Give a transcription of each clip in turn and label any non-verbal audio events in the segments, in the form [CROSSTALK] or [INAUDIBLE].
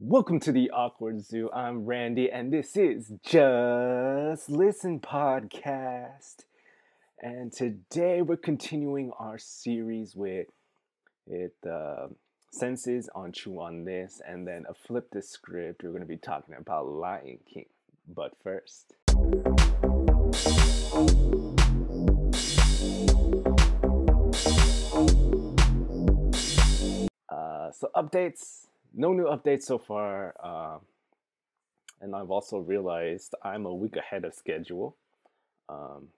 Welcome to the Awkward Zoo. I'm Randy, and this is Just Listen Podcast. And today we're continuing our series with it uh, senses on Chew on This, and then a flip the script. We're going to be talking about Lion King. But first. Uh, so updates no new updates so far. Uh, and I've also realized I'm a week ahead of schedule. Um,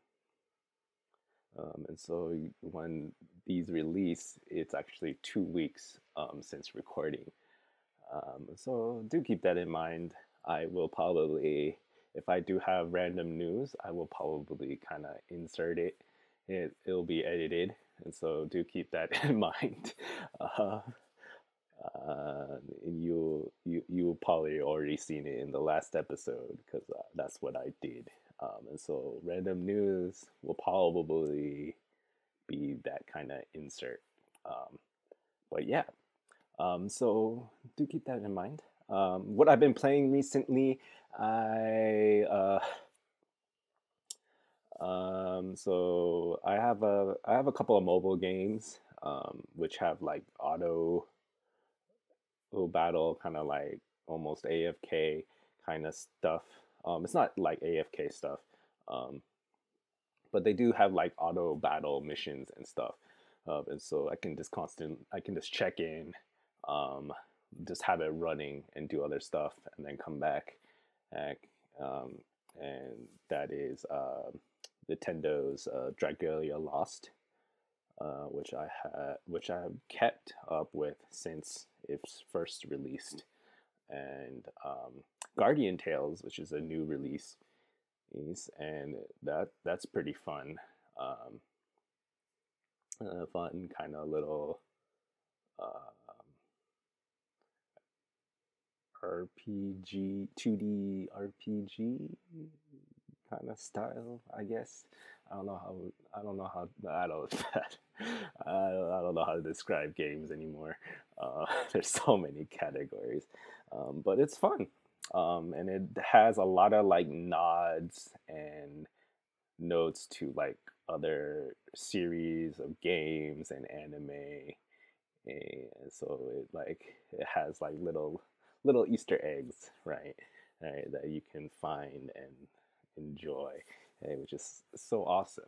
um, and so when these release, it's actually two weeks um, since recording. Um, so do keep that in mind. I will probably, if I do have random news, I will probably kind of insert it. it. It'll be edited. And so do keep that [LAUGHS] in mind. Uh, uh, you you you probably already seen it in the last episode because uh, that's what I did. Um, and so random news will probably be that kind of insert. Um, but yeah, um, so do keep that in mind. Um, what I've been playing recently, I uh, um, so I have a I have a couple of mobile games um, which have like auto little battle, kind of like almost AFK kind of stuff. Um, it's not like AFK stuff, um, but they do have like auto battle missions and stuff. Uh, and so I can just constant, I can just check in, um, just have it running and do other stuff, and then come back. back um, and that is uh, Nintendo's uh, Dragalia Lost. Uh, which I had, which I have kept up with since its first released, and um, Guardian Tales, which is a new release, and that that's pretty fun. Um, uh, fun kind of little um, RPG, 2D RPG kind of style, I guess. I don't know how I don't know how I [LAUGHS] don't I don't, I don't know how to describe games anymore. Uh, [LAUGHS] there's so many categories, um, but it's fun, um, and it has a lot of like nods and notes to like other series of games and anime, and so it like it has like little little Easter eggs, right, right, that you can find and enjoy which is so awesome.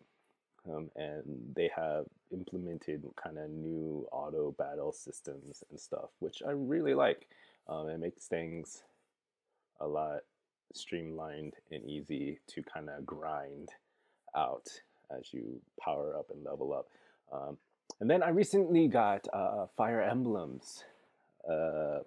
Um, and they have implemented kind of new auto battle systems and stuff, which I really like. Um, it makes things a lot streamlined and easy to kind of grind out as you power up and level up. Um, and then I recently got uh, Fire Emblems uh,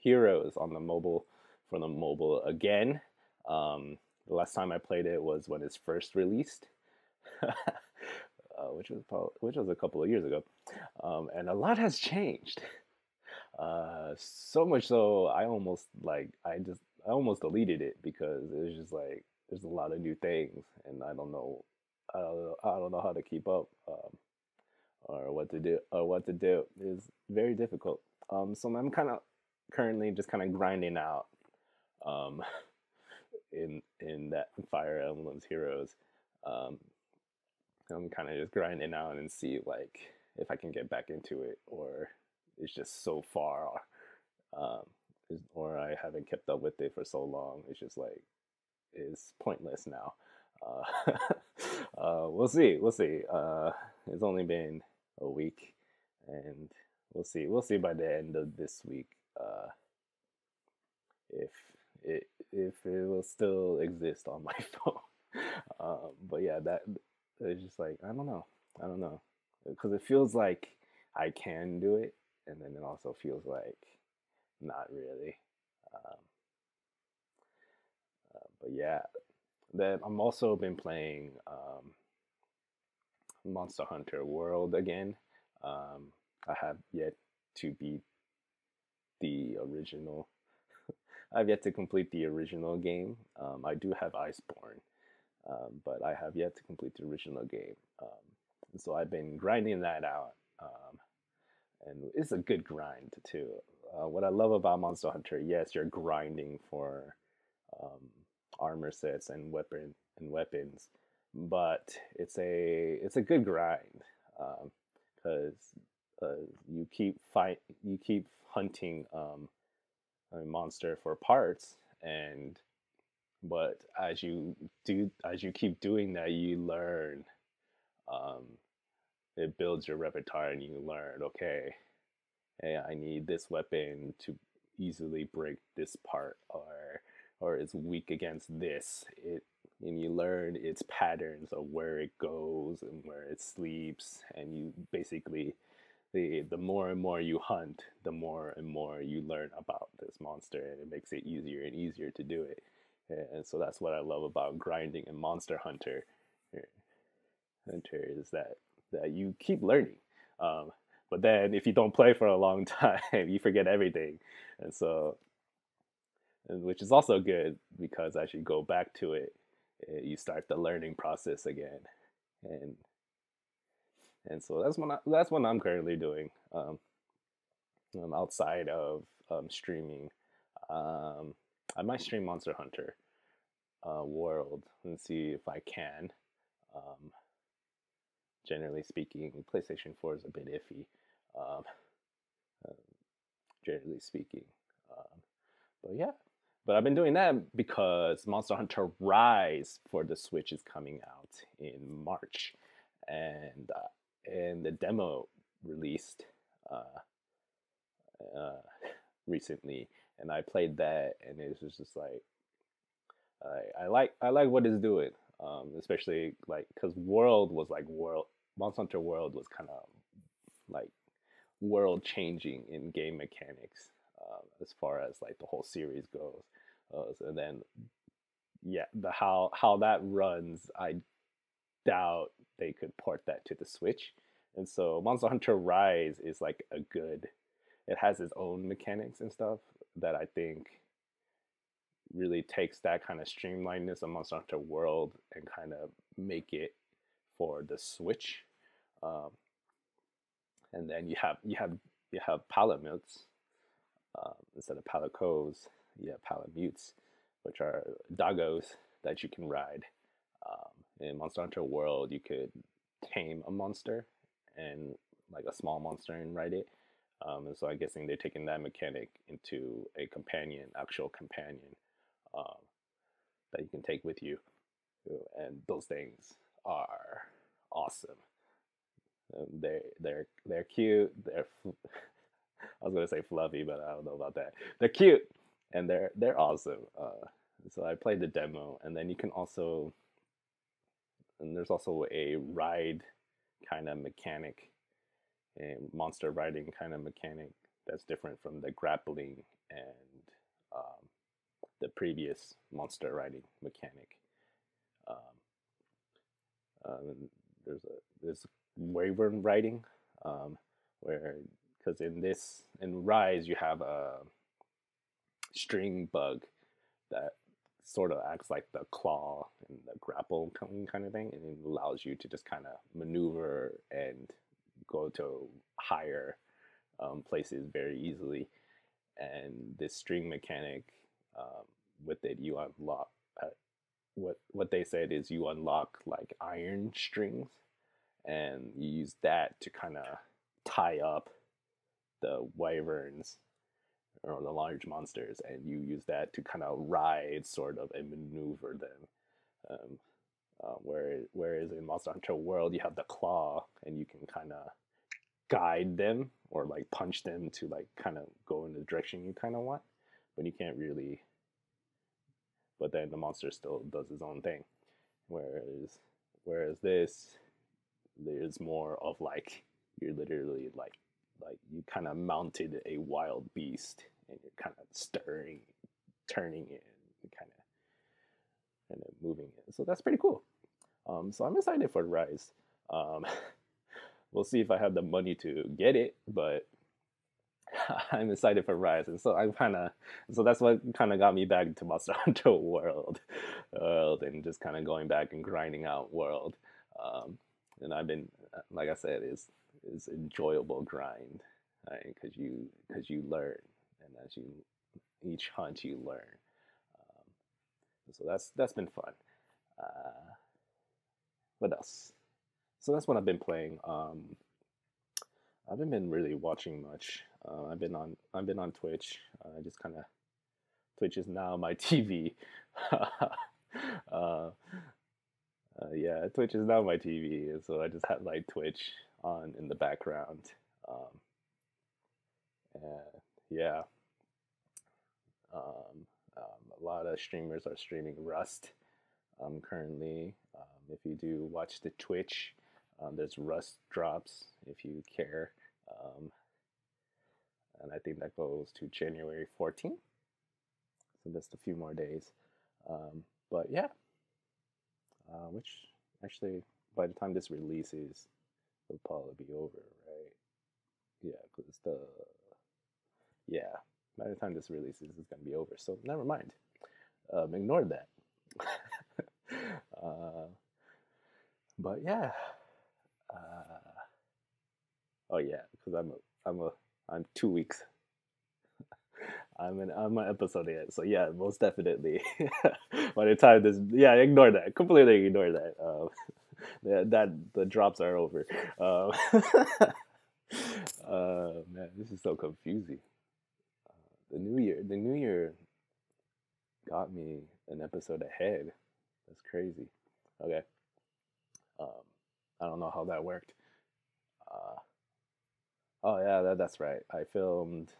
Heroes on the mobile for the mobile again. Um, the last time I played it was when it's first released, [LAUGHS] uh, which was probably, which was a couple of years ago, um, and a lot has changed. [LAUGHS] Uh, so much so, I almost like I just I almost deleted it because it was just like there's a lot of new things, and I don't know I don't I don't know how to keep up um, or what to do or what to do is very difficult. Um, so I'm kind of currently just kind of grinding out um, [LAUGHS] in in that Fire Emblem's Heroes. Um, I'm kind of just grinding out and see like if I can get back into it, or it's just so far, um, or I haven't kept up with it for so long. It's just like it's pointless now. Uh, [LAUGHS] uh, we'll see. We'll see. Uh, it's only been a week, and we'll see. We'll see by the end of this week uh, if it if it will still exist on my [LAUGHS] phone. um, but yeah, that it's just like I don't know, I don't know, because it feels like I can do it, and then it also feels like not really. Um, uh, but yeah, then I'm also been playing um, Monster Hunter World again. Um, I have yet to beat the original I've yet to complete the original game. Um, I do have Iceborne, um, but I have yet to complete the original game. Um, so I've been grinding that out. Um, and it's a good grind too. uh, what I love about Monster Hunter, yes, you're grinding for um, armor sets and weapon and weapons, but it's a it's a good grind because um, uh, you keep fight you keep hunting monster for parts and but as you do as you keep doing that you learn um, it builds your repertoire and you learn okay hey i need this weapon to easily break this part or or it's weak against this. It and you learn its patterns of where it goes and where it sleeps and you basically the the more and more you hunt the more and more you learn about this monster and it makes it easier and easier to do it. And so that's what i love about grinding in monster hunter hunter is that that you keep learning um, but then if you don't play for a long [LAUGHS] time you forget everything. And so and which is also good because as you go back to it Eh, you start the learning process again. And and so that's what I, that's what I'm currently doing um, um outside of um, streaming. Um, I might stream Monster Hunter uh, World and see if I can. Generally speaking PlayStation 4 is a bit iffy. Uh, generally speaking but yeah. But I've been doing that because Monster Hunter Rise for the Switch is coming out in March, and uh, and the demo released uh, uh, [LAUGHS] recently, and I played that, and it was just like I, I like I like what it's doing, um, especially like because World was like World Monster Hunter World was kind of like world changing in game mechanics um, as far as like the whole series goes uh, and then yeah the how how that runs i doubt they could port that to the switch and so monster hunter rise is like a good it has its own mechanics and stuff that i think really takes that kind of streamlinedness of monster hunter world and kind of make it for the switch um, and then you have you have you have palamutes um, instead of palicos you have palamutes, which are doggos that you can ride. Um, in Monster Hunter World, you could tame a monster and like a small monster and ride it. Um, and so I'm guessing they're taking that mechanic into a companion, actual companion um, that you can take with you. And those things are awesome. Um, they they're they're cute. They're [LAUGHS] I was gonna say fluffy, but I don't know about that. They're cute and they're they're awesome. Uh, so I played the demo, and then you can also and there's also a ride kind of mechanic, a monster riding kind of mechanic that's different from the grappling and um, the previous monster riding mechanic. Um, um, there's a there's wyvern riding, um, where because in this in Rise you have a string bug that sort of acts like the claw and the grapple kind of thing, and it allows you to just kind of maneuver and go to higher um, places very easily. And this string mechanic, um, with it, you unlock. Uh, what what they said is you unlock like iron strings, and you use that to kind of tie up the wyverns or the large monsters, and you use that to kind of ride, sort of, and maneuver them. Um, uh, where, whereas in Monster Hunter World, you have the claw, and you can kind of guide them or like punch them to like kind of go in the direction you kind of want, but you can't really. But then the monster still does his own thing, whereas whereas this, there's more of like you're literally like like you kind of mounted a wild beast and you're kind of stirring, turning it, and kind of, kind of moving it. So that's pretty cool. Um, so I'm excited for Rise. Um, [LAUGHS] we'll see if I have the money to get it, but [LAUGHS] I'm excited for Rise, and so I'm kind of, so that's what kind of got me back to Monster Hunter World, world, and just kind of going back and grinding out World. Um, and I've been, like I said, is is enjoyable grind, because you because you learn and as you each hunt you learn. Um, so that's that's been fun. Uh, what else? So that's what I've been playing. Um, I haven't been really watching much. Uh, I've been on I've been on Twitch. I uh, just kind of Twitch is now my [LAUGHS] TV. [LAUGHS] uh, uh, yeah, Twitch is now my TV, so I just have like Twitch on in the background. Um, yeah, um, um, a lot of streamers are streaming Rust um, currently. Um, if you do watch the Twitch, um, there's Rust drops if you care, um, and I think that goes to January 14th. So just a few more days. but yeah, uh, which actually by the time this releases, it'll probably be over, right? Yeah, because the yeah, by the time this releases, it's gonna be over. So never mind. Um, ignore that. [LAUGHS] uh, but yeah. Uh, oh yeah, because I'm a, I'm a I'm two weeks [LAUGHS] I'm an I'm an episode yet, so yeah, most definitely. [LAUGHS] By the time this, yeah, ignore that. Completely ignore that. Um, that, that the drops are over. Um, uh, man, this is so confusing. The new year, the new year, got me an episode ahead. That's crazy. Okay. Um, I don't know how that worked. Uh, oh yeah, that, that's right. I filmed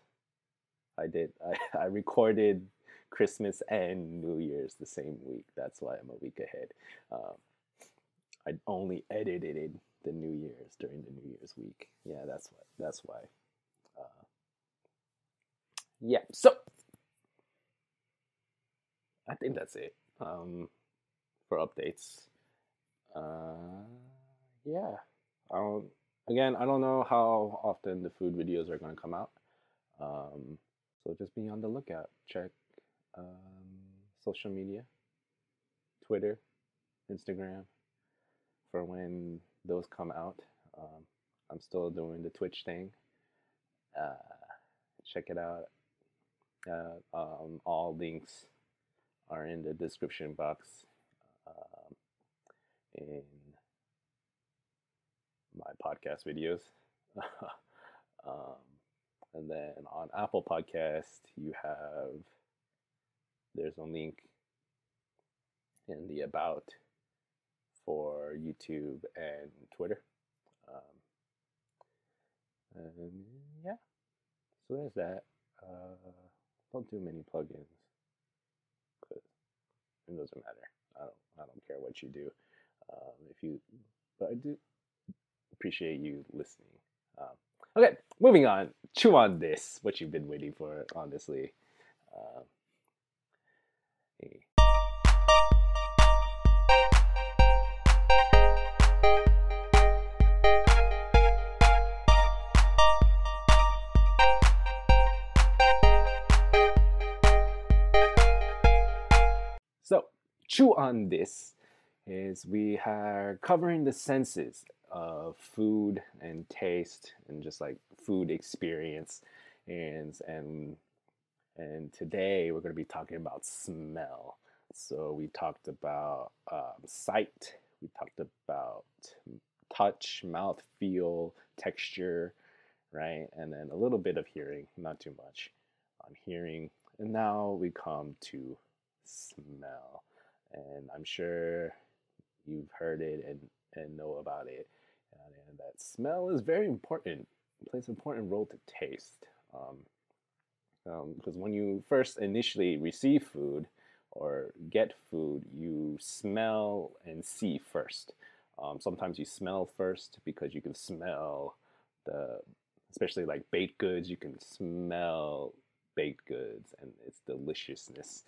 I did. [LAUGHS] I, I recorded Christmas and New Year's the same week. That's why I'm a week ahead. Um, I only edited the New Year's during the New Year's week. Yeah, that's why. That's why. Yeah. So I think that's it um, for updates. Uh, yeah. I don't. Again, I don't know how often the food videos are going to come out. Um, so just be on the lookout. Check um, social media, Twitter, Instagram, for when those come out. Um, I'm still doing the Twitch thing. Uh, check it out. Uh, um, all links are in the description box um, in my podcast videos. [LAUGHS] um, and then on Apple Podcast, you have there's a link in the about for YouTube and Twitter. Um, and yeah, so there's that. Uh, don't do many plugins because it doesn't matter. I don't. I don't care what you do. Um, if you, but I do appreciate you listening. Um, Okay, moving on. Chew on this. What you've been waiting for, honestly. Uh, hey. Chew on this is we are covering the senses of food and taste and just like food experience. And and and today we're going to be talking about smell. So we talked about um, sight. We talked about touch mouth feel texture right? And then a little bit of hearing not too much on hearing. And now we come to smell and i'm sure you've heard it and and know about it and that smell is very important. It plays an important role to taste. Um, um, because when you first initially receive food or get food, you smell and see first. Um, sometimes you smell first because you can smell the, especially like baked goods, you can smell baked goods and its deliciousness.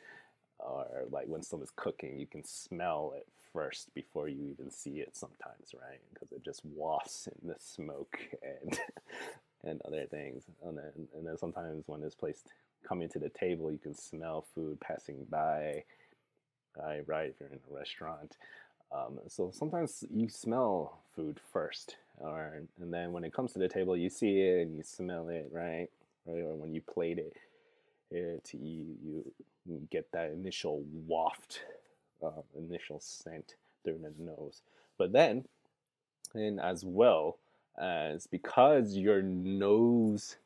Or like when someone's cooking, you can smell it first before you even see it sometimes, right? Because it just wafts in the smoke and [LAUGHS] and other things. And then and then sometimes when it's placed coming to the table, you can smell food passing by. Right, right. If you're in a restaurant, um, so sometimes you smell food first, or and then when it comes to the table, you see it and you smell it, right? Right, or when you plate it, it you, you get that initial waft, uh, initial scent through the nose. But then, and as well as because your nose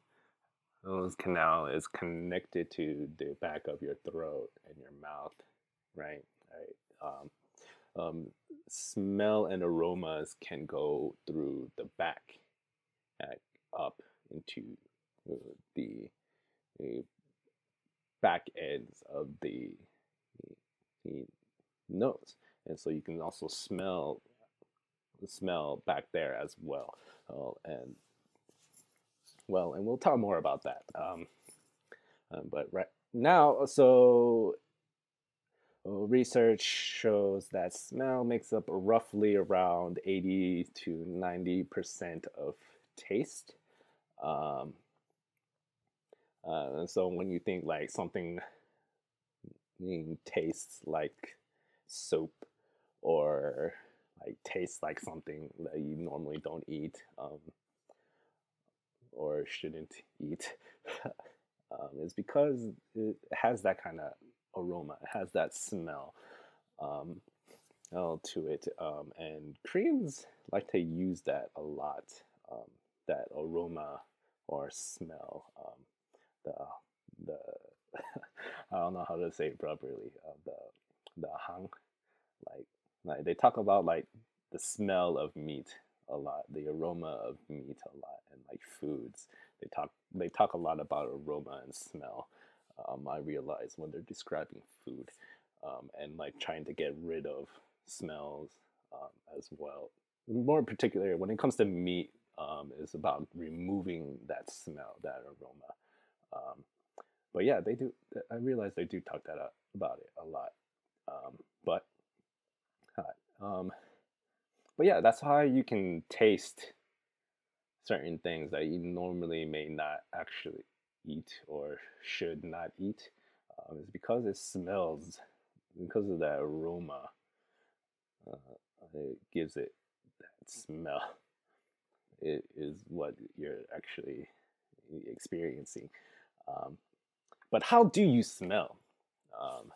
nose canal is connected to the back of your throat and your mouth, right? Right. Um, um, smell and aromas can go through the back, up into uh, the, the back ends of the, the, nose, and so you can also smell smell back there as well. Uh, and well, and we'll talk more about that. Um, um, but right now, so uh, research shows that smell makes up roughly around 80 to 90 percent of taste. Um, uh, so when you think like something tastes like soap or like tastes like something that you normally don't eat um, or shouldn't eat, [LAUGHS] um, is because it has that kind of aroma, it has that smell um, to it, um, and Koreans like to use that a lot, um, that aroma or smell. Um, the the [LAUGHS] I don't know how to say it properly. Uh, the the hang, like like they talk about like the smell of meat a lot, the aroma of meat a lot, and like foods. They talk they talk a lot about aroma and smell. Um, I realize when they're describing food, um, and like trying to get rid of smells um, as well. More particularly when it comes to meat, um, is about removing that smell, that aroma. Um, but yeah, they do. I realize they do talk that up, about it a lot. Um, but, um, but yeah, that's how you can taste certain things that you normally may not actually eat or should not eat. Um, because it smells, because of that aroma. Uh, it gives it that smell. It is what you're actually experiencing. Um, but how do you smell? Um,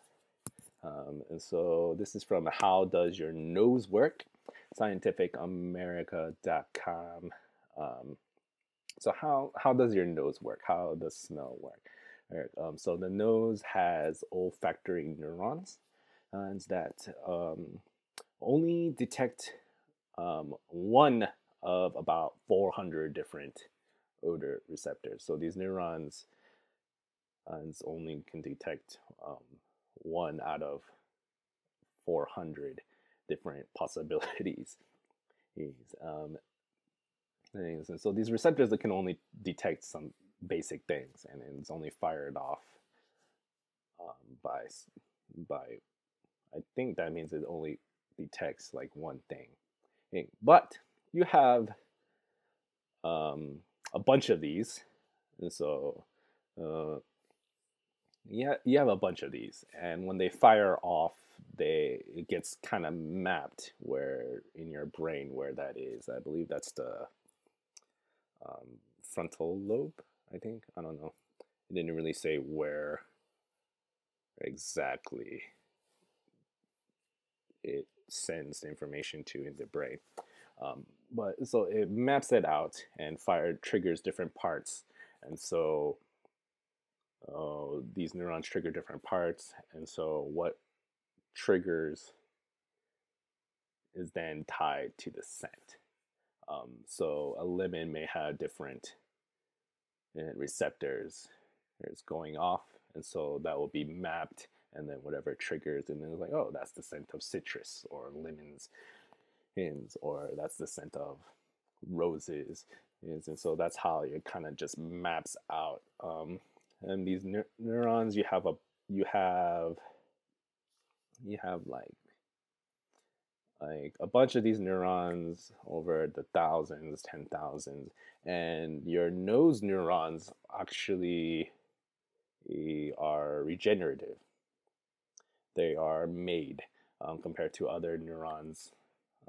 um, and so this is from How Does Your Nose Work? scientificamerica.com. Um, so how, how does your nose work? How does smell work? Right, um, so the nose has olfactory neurons and that um, only detect um, one of about 400 different odor receptors. So these neurons uh, only can detect um, one out of 400 different [LAUGHS] possibilities. Um, things. And so these receptors that can only detect some basic things, and it's only fired off um, by by. I think that means it only detects like one thing. But you have um, a bunch of these, and so uh, yeah, you have a bunch of these, and when they fire off, they it gets kind of mapped where in your brain where that is. I believe that's the um, frontal lobe. I think I don't know. It didn't really say where exactly it sends the information to in the brain. Um, but so it maps it out and fire triggers different parts, and so uh, these neurons trigger different parts, and so what triggers is then tied to the scent. Um, so a lemon may have different uh, receptors it's going off, and so that will be mapped, and then whatever triggers, and then it's like, oh, that's the scent of citrus or lemons, hints, or that's the scent of roses, and so that's how it kind of just maps out. Um, and these neur neurons, you have a you have you have like like a bunch of these neurons over the thousands, ten thousands, and your nose neurons actually eh, are regenerative. They are made um, compared to other neurons,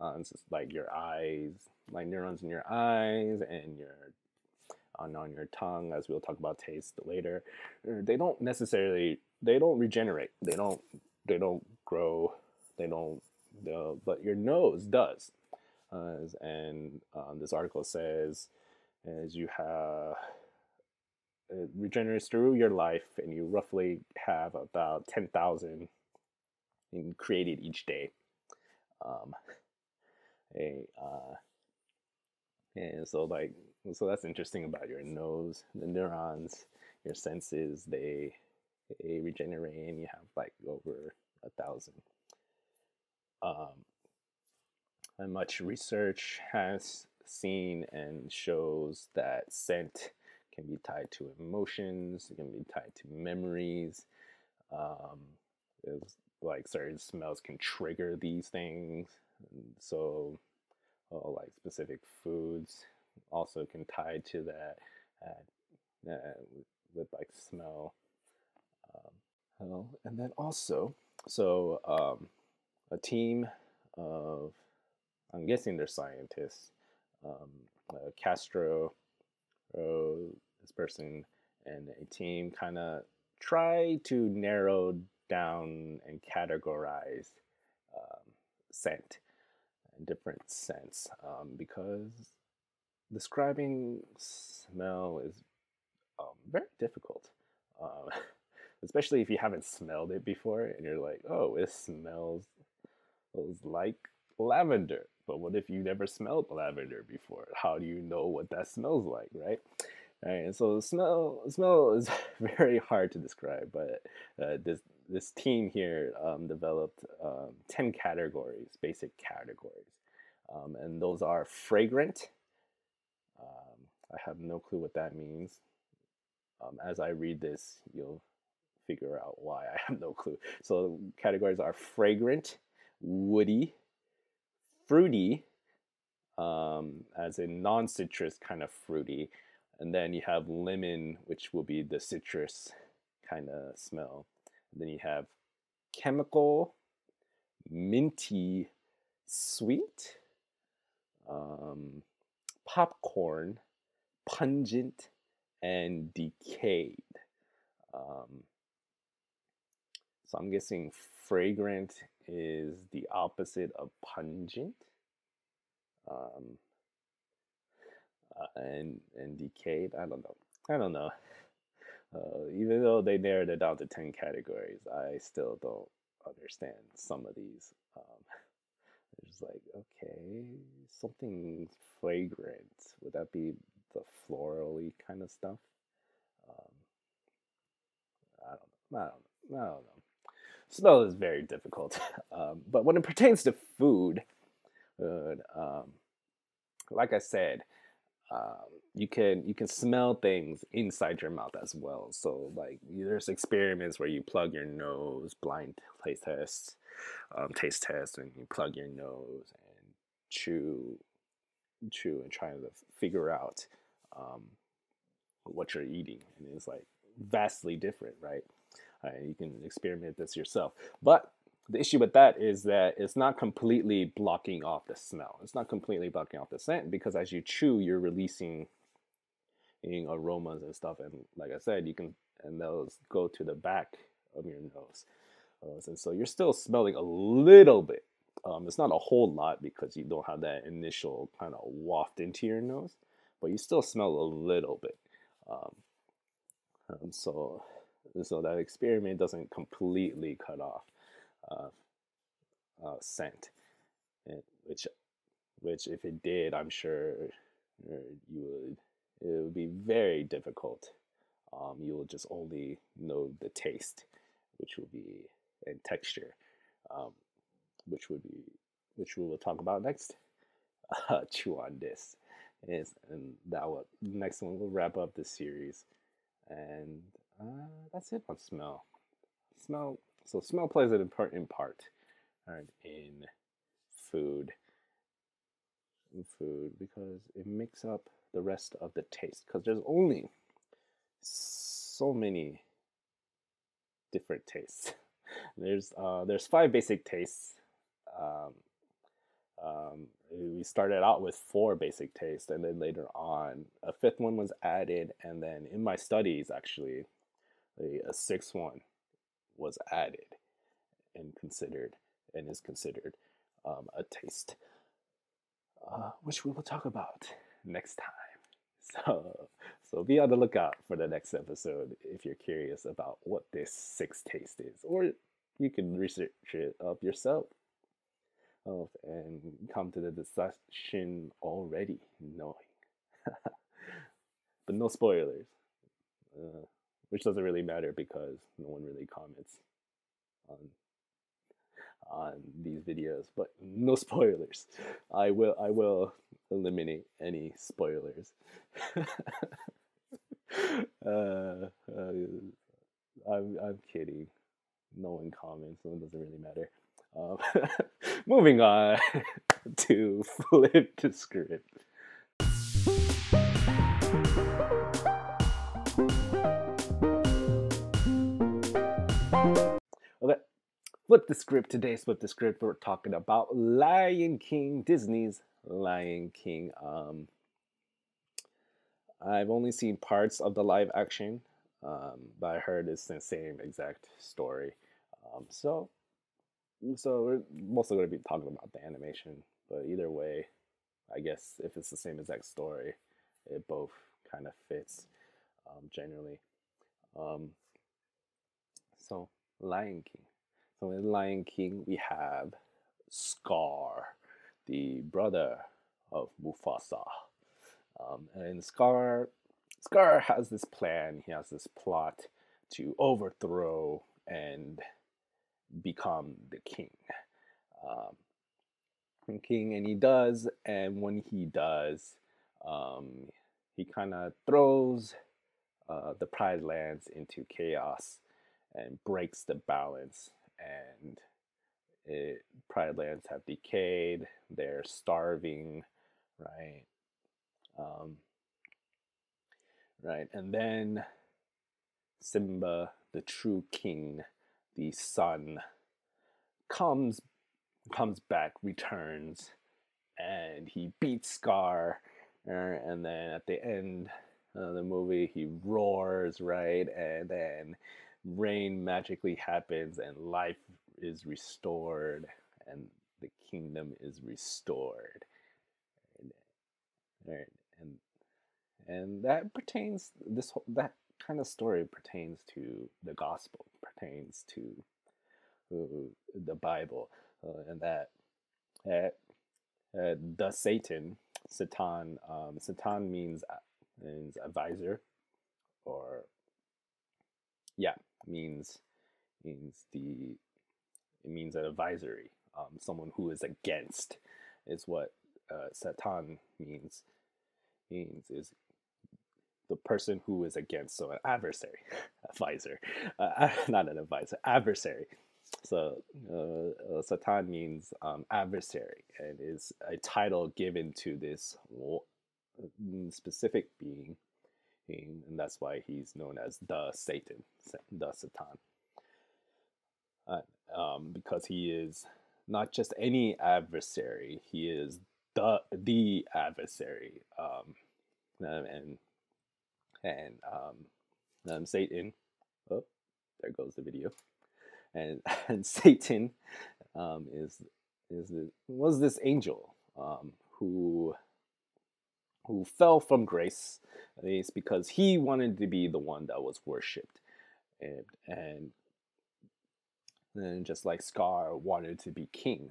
uh, like your eyes, like neurons in your eyes and your on, on your tongue, as we'll talk about taste later. Uh, they don't necessarily they don't regenerate. They don't they don't grow. They don't. but your nose does. Uh, and um, this article says, as you have it regenerates through your life, and you roughly have about ten thousand created each day. Um, [LAUGHS] a uh, and so like so that's interesting about your nose, the neurons, your senses. They they regenerate, and you have like over a thousand. Um, and much research has seen and shows that scent can be tied to emotions, it can be tied to memories. Um, like certain smells can trigger these things. So, oh, like specific foods also can tie to that uh, uh, with like smell. Um, oh, and then also, so um, a team of, I'm guessing they're scientists, um, uh, Castro, uh, this person, and a team kind of try to narrow down and categorize um, scent in different scents um, because describing smell is um, very difficult. Um, [LAUGHS] especially if you haven't smelled it before and you're like, oh, it smells, smells like lavender. But what if you never smelled lavender before? How do you know what that smells like, right? Right, and so smell smell is [LAUGHS] very hard to describe, but uh, this this team here um, developed um, ten categories, basic categories, um, and those are fragrant. I have no clue what that means. Um, as I read this, you'll figure out why I have no clue. So categories are fragrant, woody, fruity, um, as in non-citrus kind of fruity and then you have lemon, which will be the citrus kind of smell. And then you have chemical, minty, sweet, um, popcorn, pungent, and decayed. Um, so I'm guessing fragrant is the opposite of pungent. Um, uh, and and decayed. I don't know. I don't know. Uh, even though they narrowed it down to ten categories, I still don't understand some of these. Um, [LAUGHS] it's like okay, something fragrant. Would that be the florally kind of stuff? Um, I don't know. I don't know. I don't know. Smell is very difficult, [LAUGHS] um, but when it pertains to food, um, like I said, um, you can you can smell things inside your mouth as well. So like there's experiments where you plug your nose, blind taste tests, um, taste tests, and you plug your nose and chew, chew, and try to figure out um, what you're eating, and it's like vastly different, right? Uh, you can experiment this yourself, but the issue with that is that it's not completely blocking off the smell. It's not completely blocking off the scent because as you chew, you're releasing aromas and stuff. And like I said, you can and those go to the back of your nose. Uh, and so you're still smelling a little bit. Um, it's not a whole lot because you don't have that initial kind of waft into your nose, but you still smell a little bit. Um, and so, so that experiment doesn't completely cut off uh, uh, scent, and which, which if it did, I'm sure uh, you would. It would be very difficult. Um, you will just only know the taste, which will be and texture, um, which would be which we will talk about next. [LAUGHS] Uh, chew on this, is and that will next one will wrap up this series, and uh, that's it on smell. Smell so smell plays an important part right, in food. In food because it makes up the rest of the taste. Because there's only so many different tastes. [LAUGHS] There's uh, there's five basic tastes. Um, um, we started out with four basic tastes, and then later on, a fifth one was added, and then in my studies, actually, a, sixth one was added and considered and is considered um, a taste, uh, which we will talk about next time. [LAUGHS] So, so be on the lookout for the next episode if you're curious about what this sixth taste is, or you can research it up yourself and come to the decision already knowing. [LAUGHS] but no spoilers, uh, which doesn't really matter because no one really comments on on these videos. But no spoilers. I will I will eliminate any spoilers. [LAUGHS] uh, uh, I'm I'm kidding. No one comments, so it doesn't really matter. Um, [LAUGHS] moving on [LAUGHS] to flip the script. Okay, flip the script today. Flip the script. We're talking about Lion King, Disney's Lion King. Um, I've only seen parts of the live action, um, but I heard it's the same exact story. Um, so so we're mostly going to be talking about the animation, but either way, I guess if it's the same exact story, it both kind of fits um, generally. Um, so Lion King. So in Lion King, we have Scar, the brother of Mufasa, um, and Scar. Scar has this plan. He has this plot to overthrow and become the king. Um, king, and he does, and when he does, um, he kind of throws uh, the Pride Lands into chaos and breaks the balance. And it, Pride Lands have decayed. They're starving, right? Um, right, and then Simba, the true king, the son comes comes back, returns, and he beats Scar, uh, and then at the end of the movie he roars, right, and then rain magically happens and life is restored and the kingdom is restored. And, and and that pertains this whole, that kind of story pertains to the gospel, pertains to uh, the Bible, uh, and that uh, the Satan, Satan, um, Satan means means advisor, or yeah, means means the it means an advisory, um, someone who is against, is what uh, Satan means. Means is the person who is against, so an adversary, [LAUGHS] advisor, [LAUGHS] uh, not an advisor, adversary. So uh, uh, Satan means um, adversary and is a title given to this specific being, and that's why he's known as the Satan, the Satan, uh, um, because he is not just any adversary; he is the the adversary, um, and and um, um, Satan. Oh, there goes the video. And [LAUGHS] and Satan um, is is the, was this angel um, who who fell from grace. It's because he wanted to be the one that was worshipped, and and and just like Scar wanted to be king,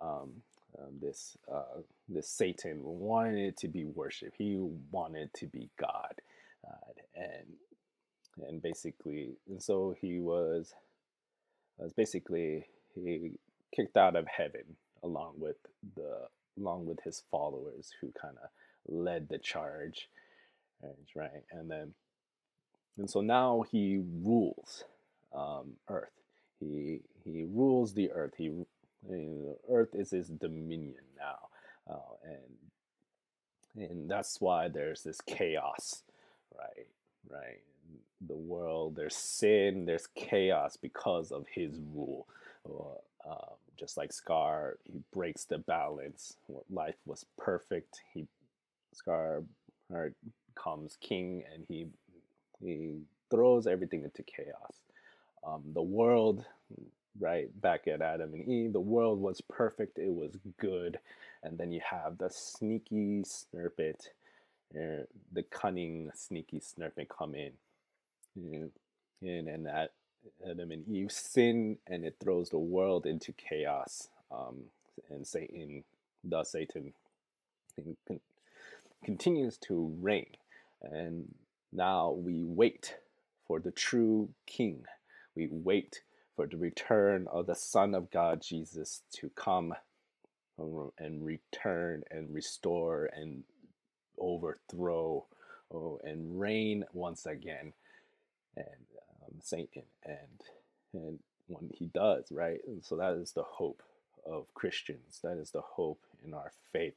um, um, this uh, this Satan wanted to be worshipped. He wanted to be God, and and basically, and so he was was basically he kicked out of heaven along with the along with his followers who kind of led the charge, right? And then and so now he rules um, Earth. He he rules the Earth. He Earth is his dominion now, uh, and and that's why there's this chaos right? Right. The world, there's sin, there's chaos because of his rule. Um, just like Scar, he breaks the balance. Life was perfect. He Scar comes king, and he he throws everything into chaos. Um, the world, right back at Adam and Eve, the world was perfect. It was good, and then you have the sneaky Serpent, the cunning sneaky Serpent come in, and and that Adam and Eve sin, and it throws the world into chaos. Um, and Satan, the Satan, con- continues to reign. And now we wait for the true King. We wait for the return of the Son of God, Jesus, to come and return and restore and overthrow oh, and reign once again. And um, Satan, and and when he does, right? And so that is the hope of Christians. That is the hope in our faith.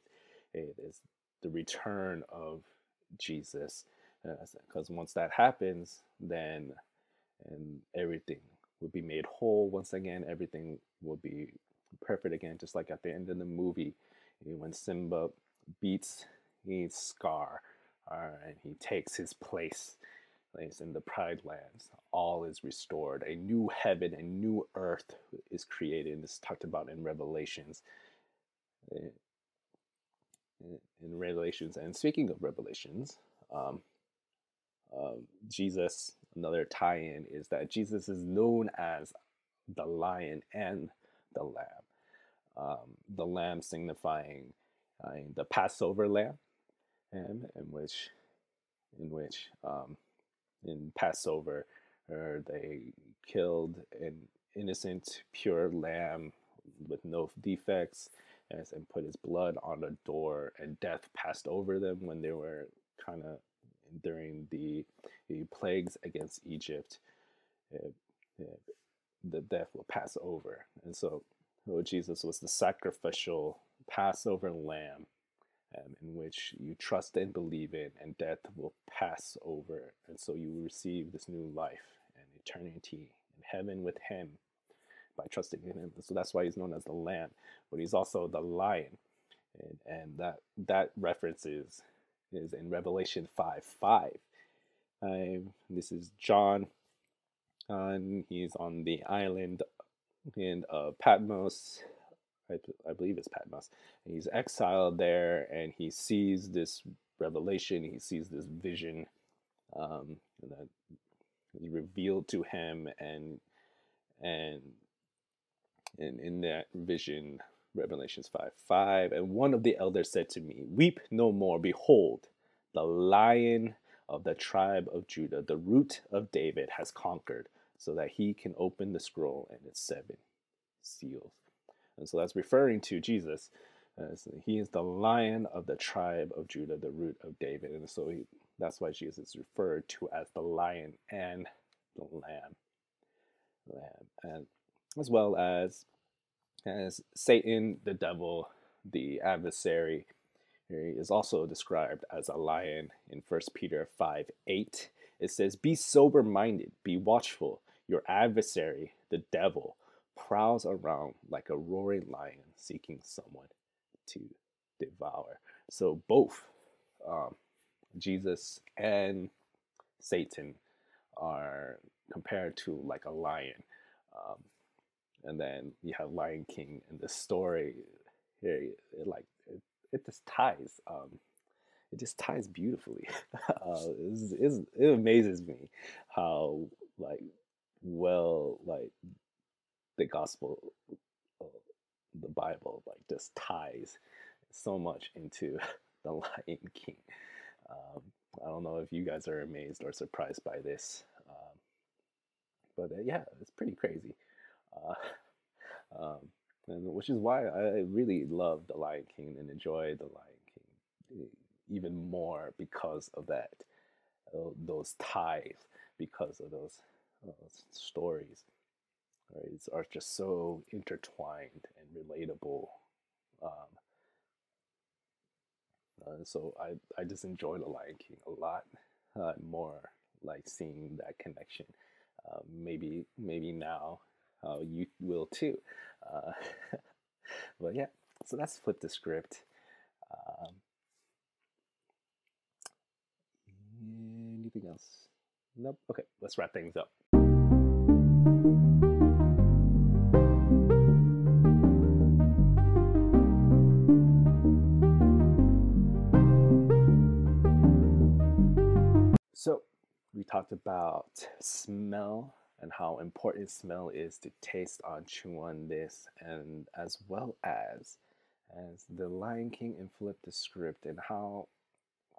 It is the return of Jesus, because uh, once that happens, then and everything will be made whole once again. Everything will be perfect again, just like at the end of the movie when Simba beats his Scar, uh, and he takes his place place in the Pride Lands. All is restored. A new heaven, a new earth is created. It's talked about in Revelations. Eh, in Revelations. And speaking of Revelations, um, um, Jesus, another tie in is that Jesus is known as the lion and the lamb. Um, the lamb signifying uh, the Passover lamb, and in which, in which um, in Passover, they killed an innocent, pure lamb with no defects and put his blood on a door, and death passed over them when they were kind of during the, the plagues against Egypt. The death will pass over. And so, oh, Jesus was the sacrificial Passover lamb um, in which you trust and believe in, and death will pass over. And so you will receive this new life and eternity in heaven with Him by trusting in Him. So that's why He's known as the Lamb, but He's also the Lion. And, and that that reference is, is in Revelation 5 5. Um, this is John. And he's on the island in uh, Patmos, I, I believe it's Patmos. And he's exiled there, and he sees this revelation. He sees this vision um, that is revealed to him, and and and in that vision, Revelations five five. And one of the elders said to me, "Weep no more. Behold, the Lion." Of the tribe of Judah, the root of David has conquered, so that he can open the scroll and its seven seals. And so that's referring to Jesus. He is the lion of the tribe of Judah, the root of David. And so he, that's why Jesus is referred to as the lion and the lamb. Lamb. And as well as as Satan, the devil, the adversary, is also described as a lion in 1 Peter 5 8. It says, Be sober minded, be watchful. Your adversary, the devil, prowls around like a roaring lion seeking someone to devour. So both um, Jesus and Satan are compared to like a lion. Um, and then you have Lion King and the story here, it, like it, it just ties. Um, it just ties beautifully. [LAUGHS] uh, it's, it's, it amazes me how like well like the gospel, uh, the Bible, like just ties so much into [LAUGHS] the Lion King. Um, I don't know if you guys are amazed or surprised by this, um, but uh, yeah, it's pretty crazy. Uh, [LAUGHS] um, and which is why I really love the Lion King and enjoy the Lion King even more because of that, uh, those ties, because of those, those stories right, are just so intertwined and relatable. Um, uh, so I, I just enjoy The Lion King a lot uh, more, like seeing that connection. Uh, maybe maybe now how you will too. Uh, [LAUGHS] but yeah, so that's flip the script. Um, anything else? Nope. Okay, let's wrap things up. Talked about smell and how important smell is to taste on, chew on this, and as well as as the Lion King and flip the script and how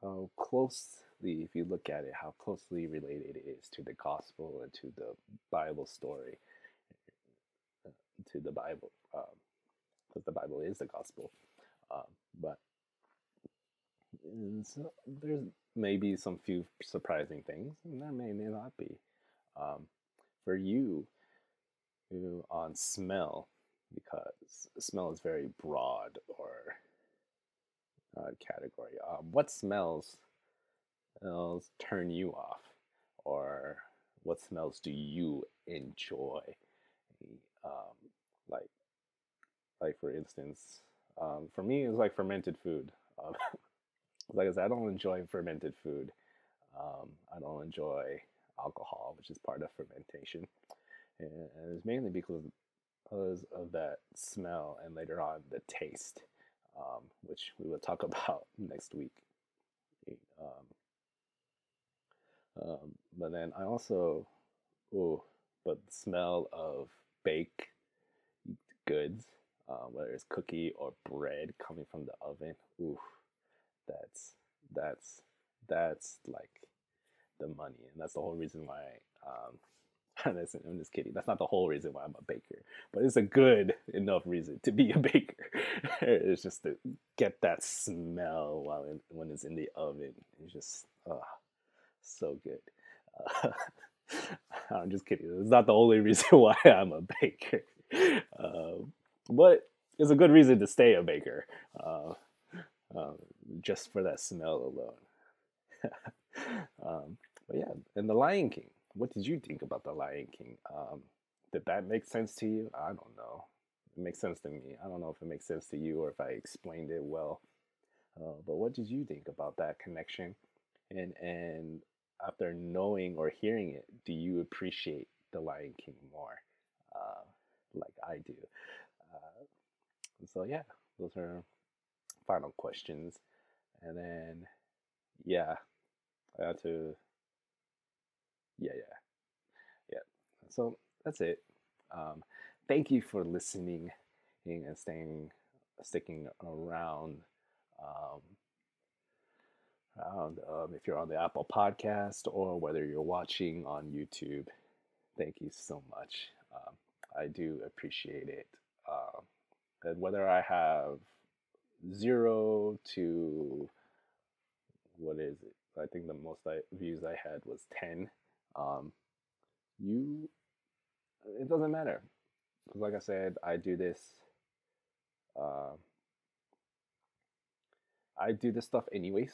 how closely, if you look at it, how closely related it is to the gospel and to the Bible story, uh, to the Bible, because um, the Bible is the gospel. Um, but so there's maybe some few surprising things, and there may, may not be. Um, for you, you on smell, because smell is very broad or uh, category. Um, what smells, smells turn you off, or what smells do you enjoy? Um, like, like for instance, um, for me, it's like fermented food. [LAUGHS] Like I said, I don't enjoy fermented food. Um, I don't enjoy alcohol, which is part of fermentation, and, it's mainly because because of that smell and later on the taste, um, which we will talk [LAUGHS] about next week. Um, um, but then I also, oh, but the smell of baked goods, uh, whether it's cookie or bread coming from the oven, ooh, that's that's that's like the money, and that's the whole reason why um, [LAUGHS] I'm just kidding. That's not the whole reason why I'm a baker, but it's a good enough reason to be a [LAUGHS] baker. it's just to get that smell while when it's in the oven. It's just oh, so good. Uh, [LAUGHS] I'm just kidding. It's not the only reason why I'm a baker, uh, but it's a good reason to stay a baker, uh, um, just for that smell alone. [LAUGHS] um, but yeah, and the Lion King what did you think about the Lion King? Um, did that make sense to you? I don't know. It makes sense to me. I don't know if it makes sense to you or if I explained it well. Uh, but what did you think about that connection? And and after knowing or hearing it, do you appreciate the Lion King more, uh, like I do? Uh, so yeah, those are final questions. And then yeah, I had to yeah, yeah, yeah. So that's it. Um, thank you for listening and staying, sticking around. Um, around um, if you're on the Apple Podcast or whether you're watching on YouTube, thank you so much. Um, I do appreciate it. Um, and whether I have zero to what is it? I think the most I, views I had was 10 um, you it doesn't matter. Because like i said i do this uh, i do this stuff anyways.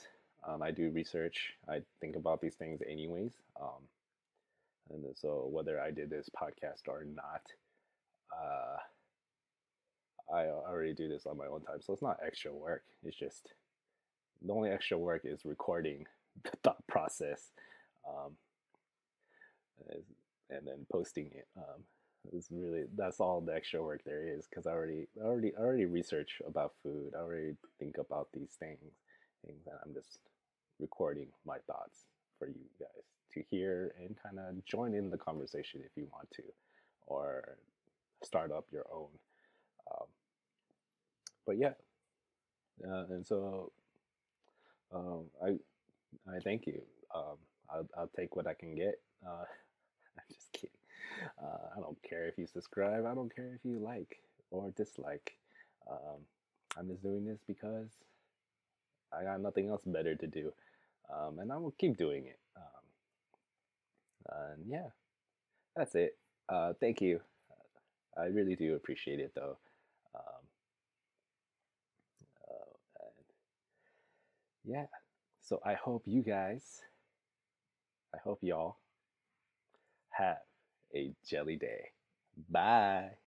Um, i do research. I think about these things anyways. Um, and so whether i did this podcast or not uh, i already do this on my own time so it's not extra work it's just the only extra work is recording [LAUGHS] the thought process um, and then posting it. Um, is really that's all the extra work there is because I already already already research about food. I already think about these things, things, and I'm just recording my thoughts for you guys to hear and kind of join in the conversation if you want to, or start up your own. Um, but yeah, uh, and so um, I I thank you. Um, I'll, I'll take what I can get. Uh, [LAUGHS] I'm just kidding. Uh, I don't care if you subscribe. I don't care if you like or dislike. Um, I'm just doing this because I got nothing else better to do. Um, and I will keep doing it. Um, and yeah, that's it. Uh, thank you. I really do appreciate it though. Um, uh, yeah, so I hope you guys, I hope y'all have a jelly day. Bye.